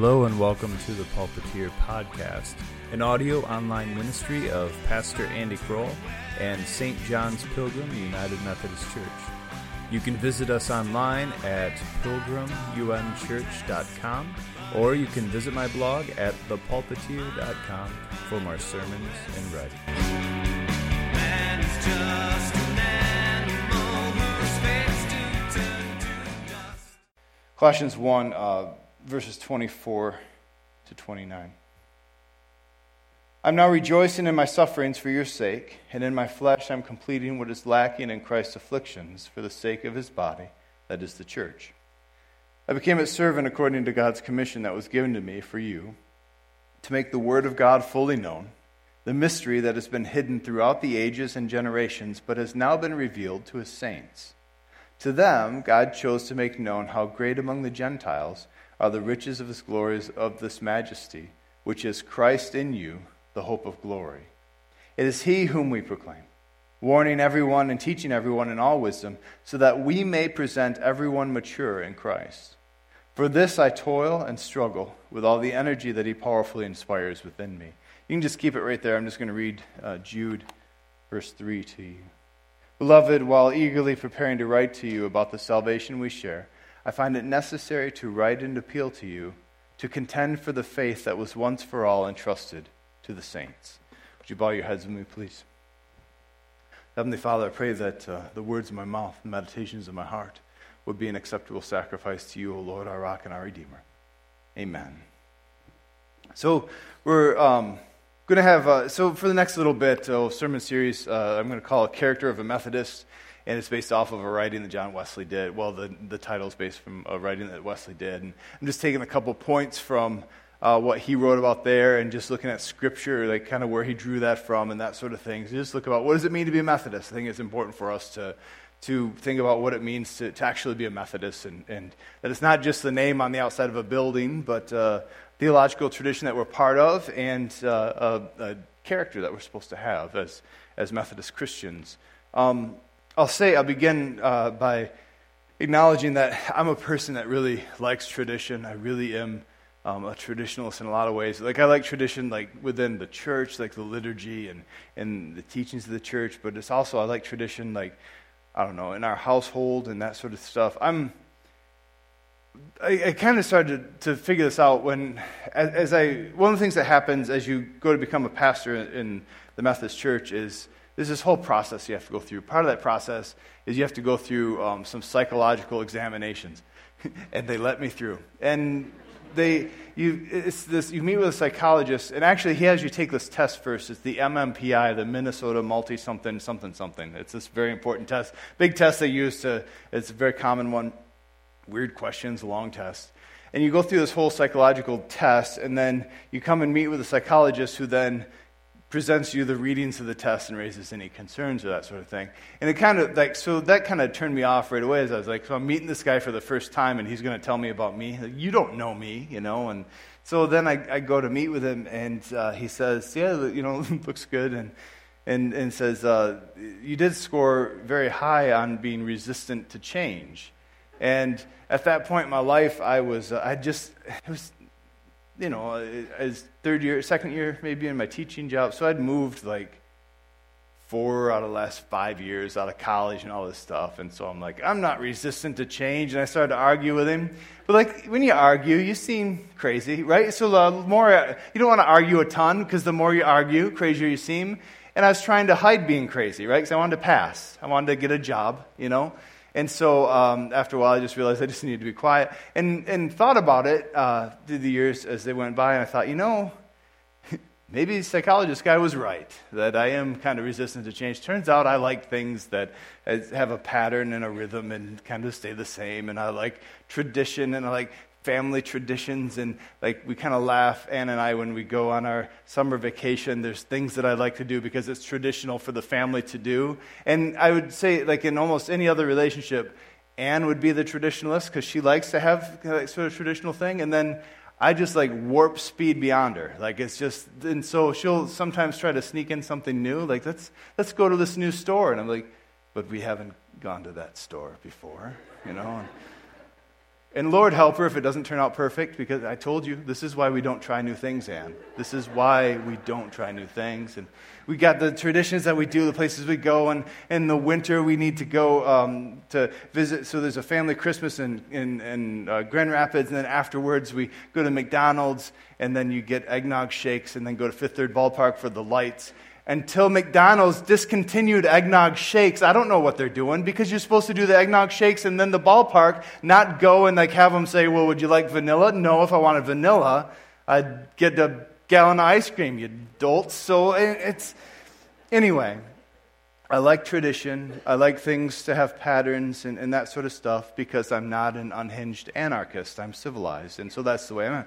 Hello and welcome to the Pulpiteer Podcast, an audio online ministry of Pastor Andy Kroll and St. John's Pilgrim United Methodist Church. You can visit us online at pilgrimunchurch.com or you can visit my blog at thepulpiteer.com for more sermons and writing. Colossians 1, uh, verses 24 to 29. I'm now rejoicing in my sufferings for your sake, and in my flesh I'm completing what is lacking in Christ's afflictions for the sake of his body, that is the church. I became a servant according to God's commission that was given to me for you, to make the word of God fully known, the mystery that has been hidden throughout the ages and generations, but has now been revealed to his saints. To them, God chose to make known how great among the Gentiles are the riches of his glories of this majesty, which is Christ in you, the hope of glory. It is he whom we proclaim, warning everyone and teaching everyone in all wisdom, so that we may present everyone mature in Christ. For this I toil and struggle with all the energy that he powerfully inspires within me. You can just keep it right there. I'm just going to read uh, Jude, verse 3 to you. Beloved, while eagerly preparing to write to you about the salvation we share, I find it necessary to write and appeal to you to contend for the faith that was once for all entrusted to the saints. Would you bow your heads with me, please? Heavenly Father, I pray that uh, the words of my mouth and meditations of my heart would be an acceptable sacrifice to you, O Lord, our rock and our Redeemer. Amen. So, we're um, going to have, uh, so for the next little bit, uh, sermon series, uh, I'm going to call it Character of a Methodist and it's based off of a writing that John Wesley did. Well, the, the title is based from a writing that Wesley did. And I'm just taking a couple points from uh, what he wrote about there and just looking at scripture, like kind of where he drew that from and that sort of thing. So just look about what does it mean to be a Methodist? I think it's important for us to, to think about what it means to, to actually be a Methodist and, and that it's not just the name on the outside of a building, but uh, theological tradition that we're part of and uh, a, a, character that we're supposed to have as, as Methodist Christians. Um, I'll say, I'll begin uh, by acknowledging that I'm a person that really likes tradition. I really am um, a traditionalist in a lot of ways. Like, I like tradition, like, within the church, like the liturgy and, and the teachings of the church, but it's also, I like tradition, like, I don't know, in our household and that sort of stuff. I'm, I, I kind of started to, to, figure this out when, as, as I, one of the things that happens as you go to become a pastor in, in the Methodist church is, there's this whole process you have to go through. Part of that process is you have to go through um, some psychological examinations, and they let me through. And they, you, it's this, you meet with a psychologist, and actually he has you take this test first. It's the MMPI, the Minnesota Multi Something Something Something. It's this very important test, big test they use to. It's a very common one. Weird questions, long test. And you go through this whole psychological test, and then you come and meet with a psychologist who then presents you the readings of the test and raises any concerns or that sort of thing. And it kind of like, so that kind of turned me off right away as I was like, so I'm meeting this guy for the first time and he's going to tell me about me. Like, you don't know me, you know? And so then I, I go to meet with him and uh, he says, yeah, you know, looks good. And, and, and says, uh, you did score very high on being resistant to change. And at that point in my life, I was, uh, I just, it was, you know, as third year, second year maybe in my teaching job. So I'd moved like four out of the last five years out of college and all this stuff. And so I'm like, I'm not resistant to change. And I started to argue with him. But like when you argue, you seem crazy, right? So the more, you don't want to argue a ton because the more you argue, crazier you seem. And I was trying to hide being crazy, right? Because I wanted to pass. I wanted to get a job, you know? And so um, after a while, I just realized I just needed to be quiet and, and thought about it uh, through the years as they went by. And I thought, you know, maybe the psychologist guy was right, that I am kind of resistant to change. Turns out I like things that have a pattern and a rhythm and kind of stay the same. And I like tradition and I like family traditions and like we kind of laugh anne and i when we go on our summer vacation. There's things that i like to do because it's traditional for the family to do. And i would say like in almost any other relationship anne would be the traditionalist because she likes to have that sort of traditional thing and then i just like warp speed beyond her. Like it's just and so she'll sometimes try to sneak in something new like let's let's go to this new store. And i'm like but we haven't gone to that store before you know And Lord help her if it doesn't turn out perfect, because I told you, this is why we don't try new things, Anne. This is why we don't try new things. And we got the traditions that we do, the places we go, and in the winter we need to go um, to visit. So there's a family Christmas in, in, in uh, Grand Rapids, and then afterwards we go to McDonald's, and then you get eggnog shakes, and then go to Fifth Third Ballpark for the lights until McDonald's discontinued eggnog shakes. I don't know what they're doing because you're supposed to do the eggnog shakes and then the ballpark, not go and like have them say, "Well, would you like vanilla?" No, if I wanted vanilla, I'd get a gallon of ice cream, you dolts. So eh, it's anyway. I like tradition. I like things to have patterns and, and that sort of stuff because I'm not an unhinged anarchist. I'm civilized. And so that's the way I'm.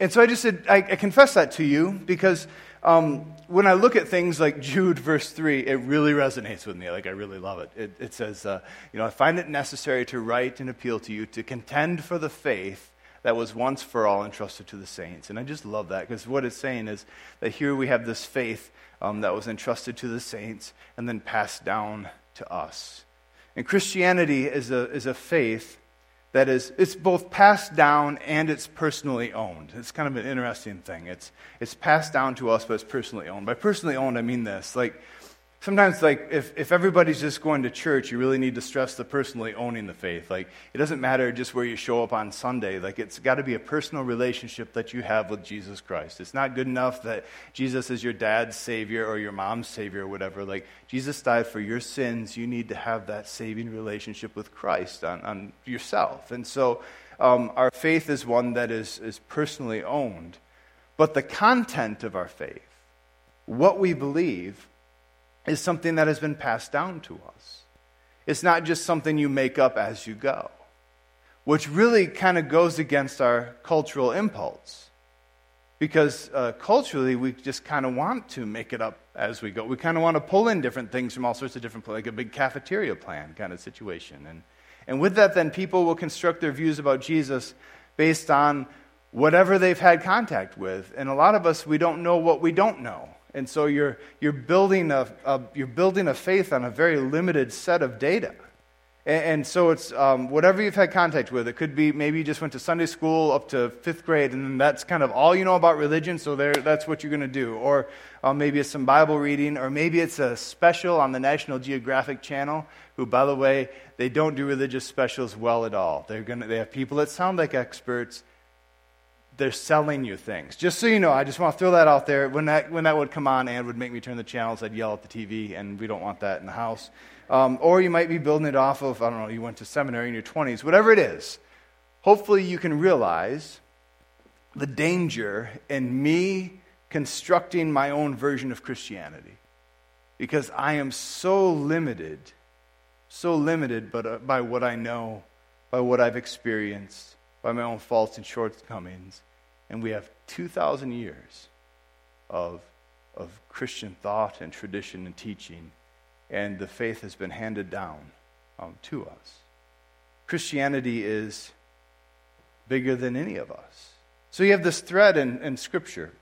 And so I just said, I, I confess that to you because um, when I look at things like Jude, verse 3, it really resonates with me. Like, I really love it. It, it says, uh, You know, I find it necessary to write and appeal to you to contend for the faith that was once for all entrusted to the saints. And I just love that because what it's saying is that here we have this faith um, that was entrusted to the saints and then passed down to us. And Christianity is a, is a faith that is it's both passed down and it's personally owned. It's kind of an interesting thing. It's it's passed down to us but it's personally owned. By personally owned i mean this. Like sometimes like if, if everybody's just going to church you really need to stress the personally owning the faith. Like it doesn't matter just where you show up on sunday. Like it's got to be a personal relationship that you have with jesus christ. It's not good enough that jesus is your dad's savior or your mom's savior or whatever. Like jesus died for your sins. You need to have that saving relationship with christ on, on yourself. And so um, our faith is one that is, is personally owned. But the content of our faith what we believe is something that has been passed down to us. It's not just something you make up as you go, which really kind of goes against our cultural impulse. Because uh, culturally, we just kind of want to make it up as we go. We kind of want to pull in different things from all sorts of different, like a big cafeteria plan kind of situation. And, and with that, then people will construct their views about Jesus based on whatever they've had contact with. And a lot of us, we don't know what we don't know. And so you're, you're, building a, a, you're building a faith on a very limited set of data. And, and so it's um, whatever you've had contact with. It could be maybe you just went to Sunday school up to fifth grade, and that's kind of all you know about religion, so there, that's what you're going to do. Or uh, maybe it's some Bible reading, or maybe it's a special on the National Geographic Channel, who, by the way, they don't do religious specials well at all. They're gonna, they have people that sound like experts they're selling you things. Just so you know, I just want to throw that out there. When that, when that would come on, Anne would make me turn the channels. I'd yell at the TV, and we don't want that in the house. Um, or you might be building it off of, I don't know, you went to seminary in your 20s, whatever it is. Hopefully, you can realize the danger in me constructing my own version of Christianity. Because I am so limited, so limited uh, by what I know, by what I've experienced by my own faults and shortcomings. And we have 2,000 years of, of Christian thought and tradition and teaching, and the faith has been handed down um, to us. Christianity is bigger than any of us. So you have this thread in, in Scripture.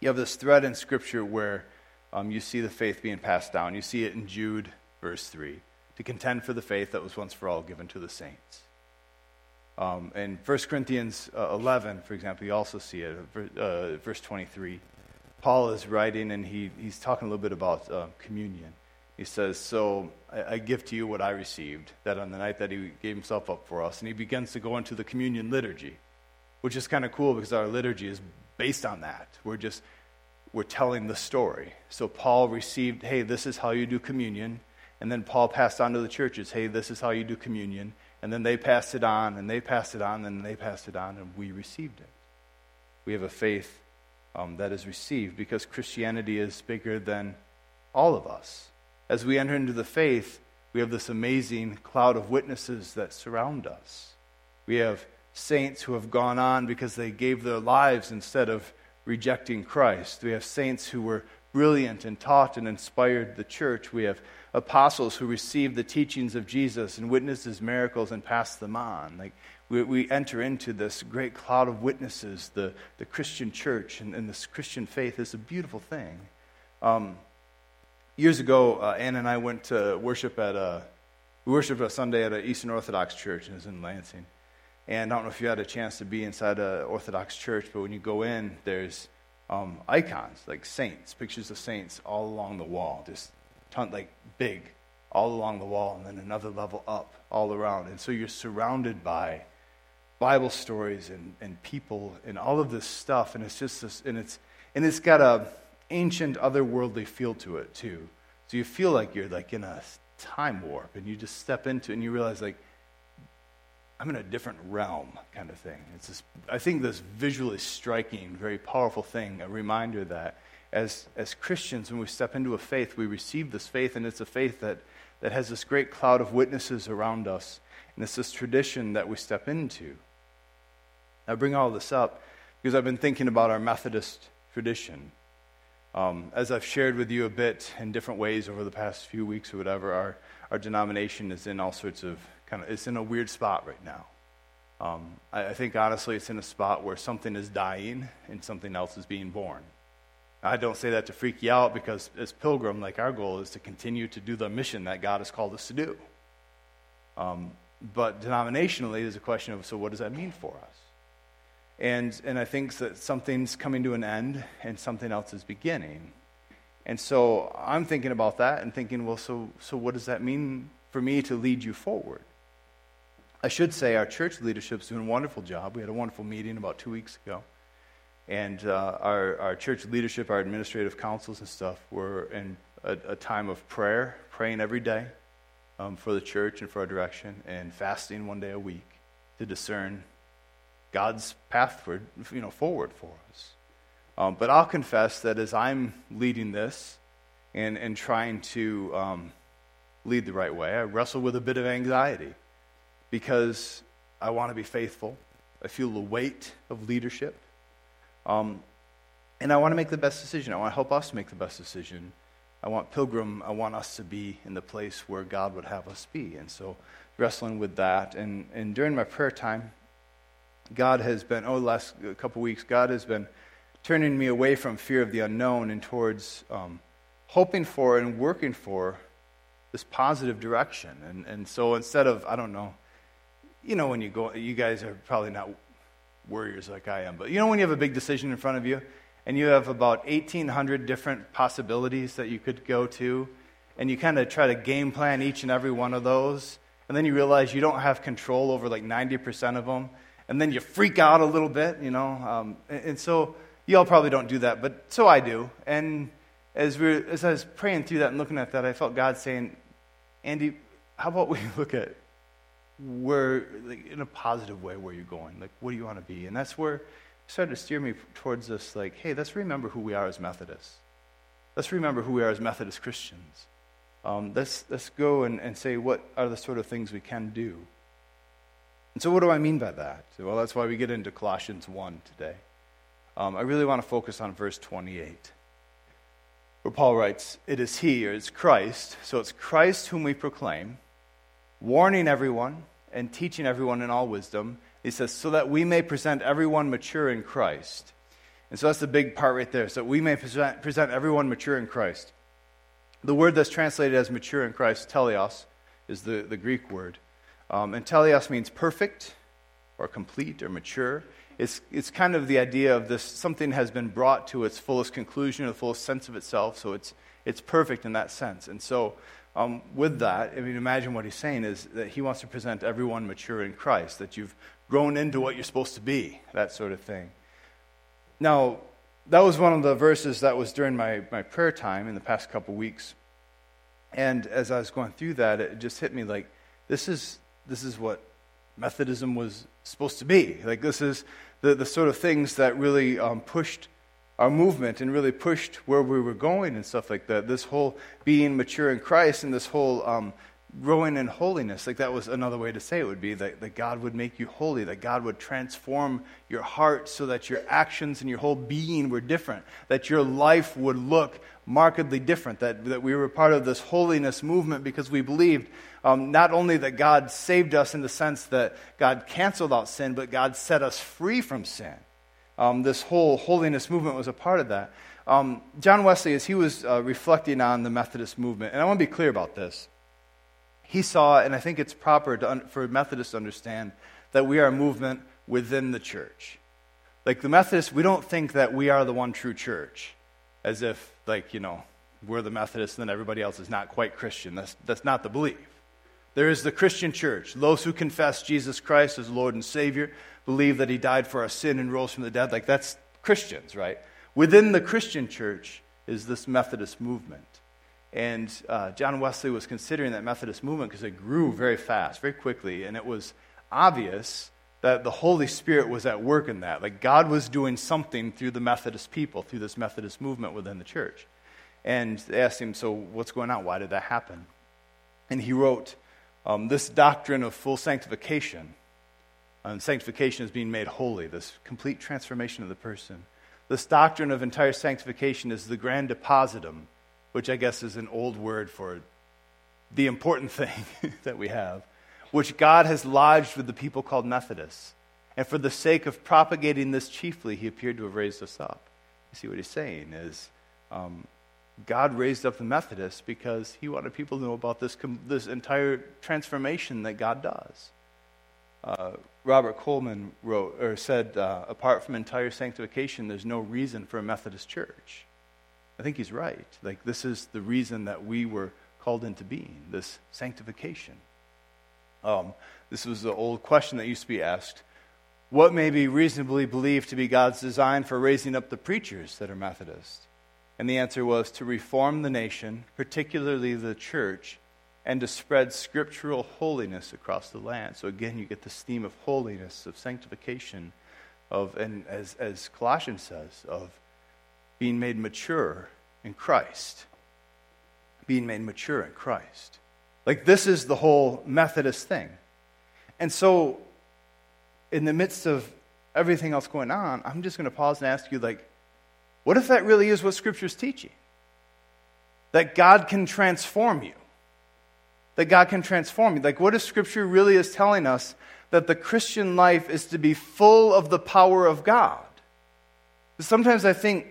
You have this thread in Scripture where um, you see the faith being passed down. You see it in Jude, verse 3 to contend for the faith that was once for all given to the saints. Um, in 1 Corinthians uh, 11, for example, you also see it, uh, verse 23. Paul is writing and he, he's talking a little bit about uh, communion. He says, So I, I, give to you what I received, that on the night that he gave himself up for us. And he begins to go into the communion liturgy, which is kind of cool because our liturgy is based on that. We're just, we're telling the story. So Paul received, hey, this is how you do communion. And then Paul passed on to the churches, hey, this is how you do communion. And then they passed it on, and they passed it on, and they passed it on, and we received it. We have a faith um, that is received because Christianity is bigger than all of us. As we enter into the faith, we have this amazing cloud of witnesses that surround us. We have saints who have gone on because they gave their lives instead of rejecting Christ. We have saints who were brilliant and taught and inspired the church. We have apostles who received the teachings of Jesus and witnessed his miracles and passed them on. Like we, we enter into this great cloud of witnesses, the, the Christian church and, and this Christian faith is a beautiful thing. Um, years ago, uh, Ann and I went to worship at a, we worshiped a Sunday at an Eastern Orthodox church, and it was in Lansing. And I don't know if you had a chance to be inside an Orthodox church, but when you go in, there's um, icons like saints, pictures of saints all along the wall, just ton, like big, all along the wall, and then another level up all around. And so you're surrounded by Bible stories and, and people and all of this stuff, and it's just this, and it's and it's got a ancient, otherworldly feel to it too. So you feel like you're like in a time warp, and you just step into it and you realize like I'm in a different realm, kind of thing. It's this, I think this visually striking, very powerful thing, a reminder that as, as Christians, when we step into a faith, we receive this faith, and it's a faith that, that has this great cloud of witnesses around us, and it's this tradition that we step into. I bring all this up because I've been thinking about our Methodist tradition. Um, as I've shared with you a bit in different ways over the past few weeks or whatever, our, our denomination is in all sorts of kind of, it's in a weird spot right now. Um, I, I think honestly, it's in a spot where something is dying and something else is being born. I don't say that to freak you out because as pilgrim, like our goal is to continue to do the mission that God has called us to do. Um, but denominationally, there's a question of so what does that mean for us? And, and I think that something's coming to an end and something else is beginning. And so I'm thinking about that and thinking, well, so, so what does that mean for me to lead you forward? I should say our church leadership's doing a wonderful job. We had a wonderful meeting about two weeks ago. And uh, our, our church leadership, our administrative councils and stuff, were in a, a time of prayer, praying every day um, for the church and for our direction, and fasting one day a week to discern God's path for, you know, forward for us. Um, but I'll confess that as I'm leading this and, and trying to um, lead the right way, I wrestle with a bit of anxiety because I want to be faithful. I feel the weight of leadership. Um, and I want to make the best decision. I want to help us make the best decision. I want Pilgrim, I want us to be in the place where God would have us be. And so, wrestling with that. And, and during my prayer time, God has been, oh, the last couple weeks, God has been turning me away from fear of the unknown and towards um, hoping for and working for this positive direction. And, and so instead of, I don't know, you know, when you go, you guys are probably not warriors like I am, but you know, when you have a big decision in front of you and you have about 1,800 different possibilities that you could go to, and you kind of try to game plan each and every one of those, and then you realize you don't have control over like 90% of them and then you freak out a little bit, you know. Um, and, and, so y'all probably don't do that, but so I do. And as, we as I was praying through that and looking at that, I felt God saying, Andy, how about we look at where, like, in a positive way, where you're going? Like, what do you want to be? And that's where started to steer me towards this, like, hey, let's remember who we are as Methodists. Let's remember who we are as Methodist Christians. Um, let's, let's go and, and say what are the sort of things we can do. And so, what do I mean by that? Well, that's why we get into Colossians 1 today. Um, I really want to focus on verse 28, where Paul writes, It is He, or it's Christ, so it's Christ whom we proclaim, warning everyone and teaching everyone in all wisdom. He says, so that we may present everyone mature in Christ. And so that's the big part right there, so that we may present, present everyone mature in Christ. The word that's translated as mature in Christ, teleos, is the, the Greek word. Um, and teleos means perfect or complete or mature. It's, it's kind of the idea of this something has been brought to its fullest conclusion, the fullest sense of itself, so it's, it's perfect in that sense. And so, um, with that, I mean, imagine what he's saying is that he wants to present everyone mature in Christ, that you've grown into what you're supposed to be, that sort of thing. Now, that was one of the verses that was during my, my prayer time in the past couple weeks. And as I was going through that, it just hit me like, this is, this is what Methodism was supposed to be. Like, this is the, the sort of things that really um, pushed our movement and really pushed where we were going and stuff like that. This whole being mature in Christ and this whole um, growing in holiness. Like, that was another way to say it would be that, that God would make you holy, that God would transform your heart so that your actions and your whole being were different, that your life would look markedly different, that, that we were part of this holiness movement because we believed um, not only that God saved us in the sense that God canceled out sin, but God set us free from sin. Um, this whole holiness movement was a part of that. Um, John Wesley, as he was uh, reflecting on the Methodist movement, and I want to be clear about this. he saw, and I think it's proper to, for Methodists to understand, that we are a movement within the church. Like the Methodists, we don't think that we are the one true church, as if, like, you know, we're the Methodists and then everybody else is not quite Christian. That's, that's not the belief. There is the Christian church, those who confess Jesus Christ as Lord and Savior, believe that He died for our sin and rose from the dead. Like, that's Christians, right? Within the Christian church is this Methodist movement. And uh, John Wesley was considering that Methodist movement because it grew very fast, very quickly, and it was obvious that the Holy Spirit was at work in that. Like God was doing something through the Methodist people, through this Methodist movement within the church. And they asked him, So what's going on? Why did that happen? And he wrote, um, This doctrine of full sanctification, and sanctification is being made holy, this complete transformation of the person. This doctrine of entire sanctification is the grand depositum, which I guess is an old word for the important thing that we have which God has lodged with the people called Methodists. And for the sake of propagating this chiefly, he appeared to have raised us up. You see what he's saying is um, God raised up the Methodists because he wanted people to know about this, this entire transformation that God does. Uh, Robert Coleman wrote or said, uh, apart from entire sanctification, there's no reason for a Methodist church. I think he's right. Like this is the reason that we were called into being, this sanctification. Um, this was the old question that used to be asked. What may be reasonably believed to be God's design for raising up the preachers that are Methodist? And the answer was to reform the nation, particularly the church, and to spread scriptural holiness across the land. So again, you get this theme of holiness, of sanctification, of, and as, as Colossians says, of being made mature in Christ. Being made mature in Christ. Like, this is the whole Methodist thing. And so, in the midst of everything else going on, I'm just going to pause and ask you, like, what if that really is what Scripture's teaching? That God can transform you. That God can transform you. Like, what if Scripture really is telling us that the Christian life is to be full of the power of God? Sometimes I think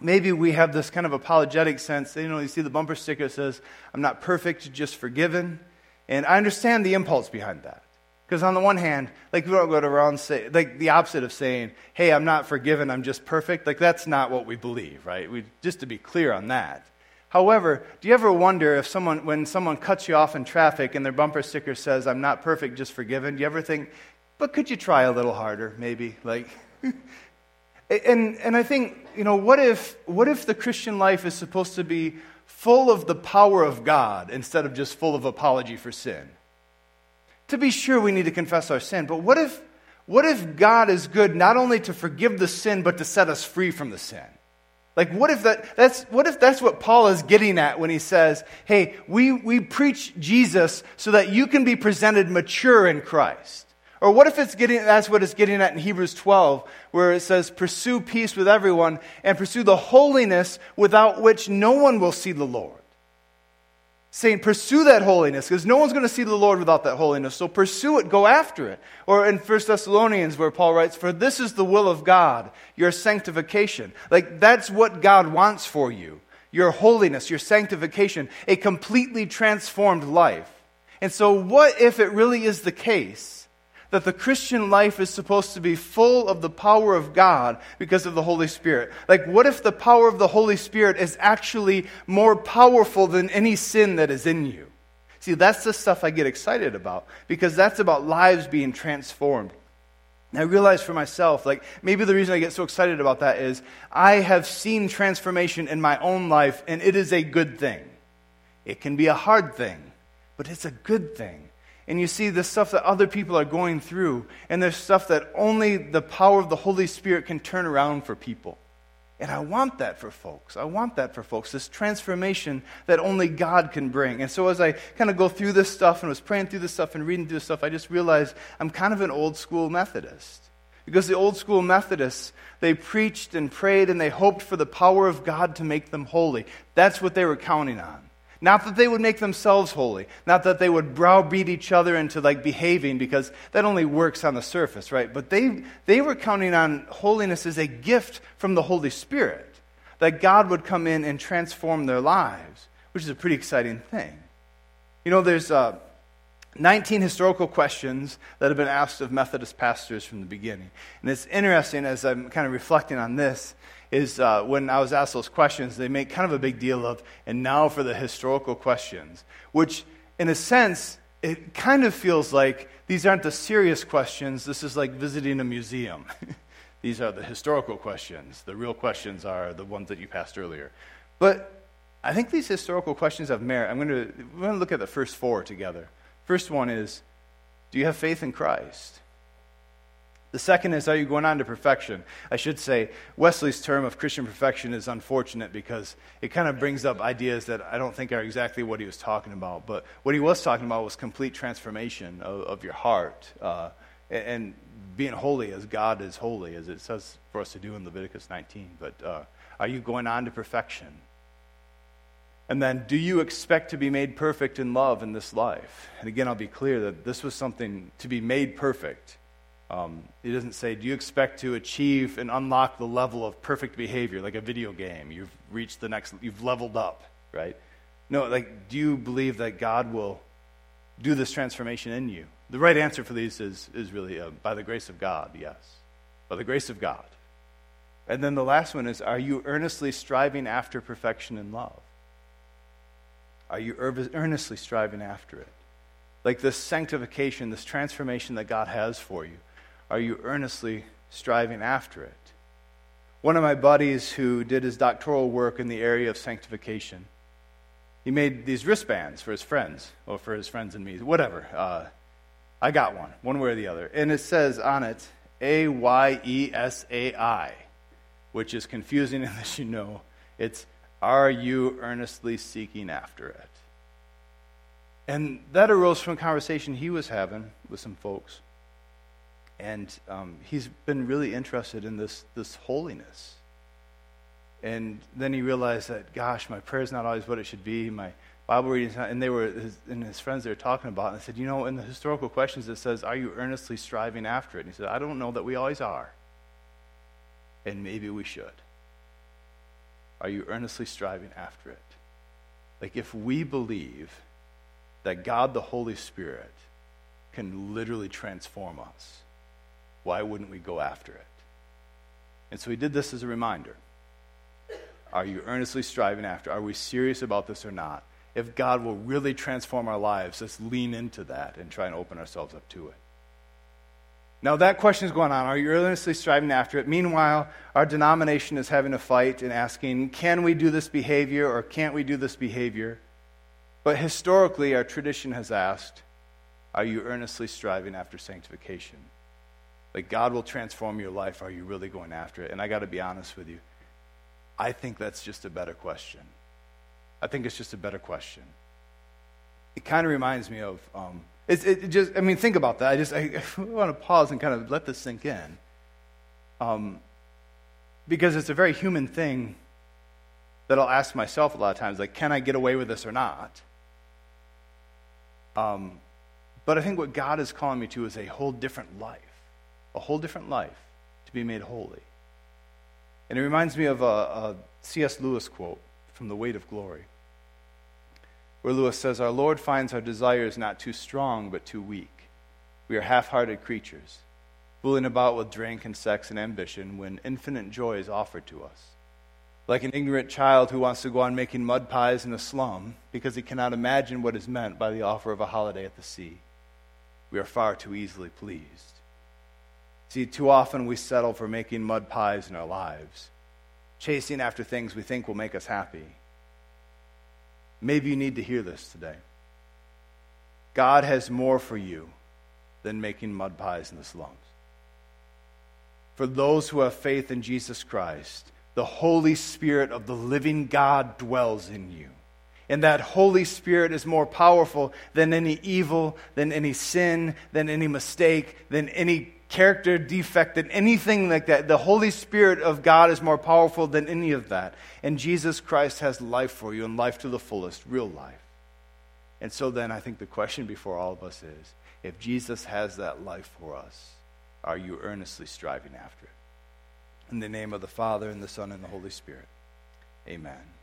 maybe we have this kind of apologetic sense. You know, you see the bumper sticker that says, I'm not perfect, just forgiven. And I understand the impulse behind that. Because on the one hand, like we don't go around say like the opposite of saying, "Hey, I'm not forgiven, I'm just perfect." Like that's not what we believe, right? We just to be clear on that. However, do you ever wonder if someone when someone cuts you off in traffic and their bumper sticker says, "I'm not perfect, just forgiven"? Do you ever think, "But could you try a little harder, maybe?" Like And, and I think, you know, what if, what if the Christian life is supposed to be full of the power of God instead of just full of apology for sin? To be sure, we need to confess our sin, but what if, what if God is good not only to forgive the sin, but to set us free from the sin? Like, what if, that, that's, what if that's what Paul is getting at when he says, hey, we, we preach Jesus so that you can be presented mature in Christ? Or what if it's getting, that's what it's getting at in Hebrews 12, where it says, Pursue peace with everyone and pursue the holiness without which no one will see the Lord. Saying, pursue that holiness, because no one's going to see the Lord without that holiness. So pursue it, go after it. Or in 1 Thessalonians, where Paul writes, For this is the will of God, your sanctification. Like, that's what God wants for you your holiness, your sanctification, a completely transformed life. And so, what if it really is the case? That the Christian life is supposed to be full of the power of God because of the Holy Spirit. Like, what if the power of the Holy Spirit is actually more powerful than any sin that is in you? See, that's the stuff I get excited about because that's about lives being transformed. I realize for myself, like, maybe the reason I get so excited about that is I have seen transformation in my own life, and it is a good thing. It can be a hard thing, but it's a good thing and you see the stuff that other people are going through, and there's stuff that only the power of the Holy Spirit can turn around for people. And I want that for folks. I want that for folks, this transformation that only God can bring. And so as I kind of go through this stuff and was praying through this stuff and reading through this stuff, I just realized I'm kind of an old school Methodist. Because the old school Methodists, they preached and prayed and they hoped for the power of God to make them holy. That's what they were counting on. Not that they would make themselves holy, not that they would browbeat each other into like behaving because that only works on the surface, right? But they, they were counting on holiness as a gift from the Holy Spirit, that God would come in and transform their lives, which is a pretty exciting thing. You know, there's uh, 19 historical questions that have been asked of Methodist pastors from the beginning. And it's interesting as I'm kind of reflecting on this, is uh, when I was asked those questions, they make kind of a big deal of, and now for the historical questions, which in a sense, it kind of feels like these aren't the serious questions. This is like visiting a museum. these are the historical questions. The real questions are the ones that you passed earlier. But I think these historical questions have merit. I'm going to, we're going to look at the first four together. First one is Do you have faith in Christ? The second is, are you going on to perfection? I should say, Wesley's term of Christian perfection is unfortunate because it kind of brings up ideas that I don't think are exactly what he was talking about. But what he was talking about was complete transformation of, of your heart uh, and being holy as God is holy, as it says for us to do in Leviticus 19. But uh, are you going on to perfection? And then, do you expect to be made perfect in love in this life? And again, I'll be clear that this was something to be made perfect um, he doesn't say, Do you expect to achieve and unlock the level of perfect behavior like a video game? You've reached the next, you've leveled up, right? No, like, do you believe that God will do this transformation in you? The right answer for these is, is really uh, by the grace of God, yes. By the grace of God. And then the last one is Are you earnestly striving after perfection in love? Are you earnestly striving after it? Like this sanctification, this transformation that God has for you are you earnestly striving after it? One of my buddies who did his doctoral work in the area of sanctification, he made these wristbands for his friends, or for his friends and me, whatever. Uh, I got one, one way or the other. And it says on it, A Y E S A I, which is confusing unless you know. It's, Are you earnestly seeking after it? And that arose from a conversation he was having with some folks. And um, he's been really interested in this, this holiness. And then he realized that, gosh, my prayer is not always what it should be. My Bible reading. And they were, his, and his friends they were talking about, and I said, you know, in the historical questions it says, are you earnestly striving after it? And he said, I don't know that we always are. And maybe we should. Are you earnestly striving after it? Like, if we believe that God the Holy Spirit can literally transform us, why wouldn't we go after it? And so he did this as a reminder. Are you earnestly striving after? Are we serious about this or not? If God will really transform our lives, let's lean into that and try and open ourselves up to it. Now, that question is going on. Are you earnestly striving after it? Meanwhile, our denomination is having a fight and asking, can we do this behavior or can't we do this behavior? But historically, our tradition has asked, are you earnestly striving after sanctification? Like God will transform your life. Are you really going after it? And I got to be honest with you. I think that's just a better question. I think it's just a better question. It kind of reminds me of, um, it, it, just, I mean, think about that. I just, I, I want to pause and kind of let this sink in. Um, because it's a very human thing that I'll ask myself a lot of times, like, can I get away with this or not? Um, but I think what God is calling me to is a whole different life a whole different life to be made holy. And it reminds me of a, a C.S. Lewis quote from The Weight of Glory, where Lewis says, Our Lord finds our desires not too strong, but too weak. We are half hearted creatures, fooling about with drink and sex and ambition when infinite joy is offered to us. Like an ignorant child who wants to go on making mud pies in a slum because he cannot imagine what is meant by the offer of a holiday at the sea. We are far too easily pleased. See, too often we settle for making mud pies in our lives, chasing after things we think will make us happy. Maybe you need to hear this today. God has more for you than making mud pies in the slums. For those who have faith in Jesus Christ, the Holy Spirit of the living God dwells in you. And that Holy Spirit is more powerful than any evil, than any sin, than any mistake, than any character defect than anything like that. The Holy Spirit of God is more powerful than any of that. And Jesus Christ has life for you and life to the fullest, real life. And so then I think the question before all of us is if Jesus has that life for us, are you earnestly striving after it? In the name of the Father, and the Son, and the Holy Spirit. Amen.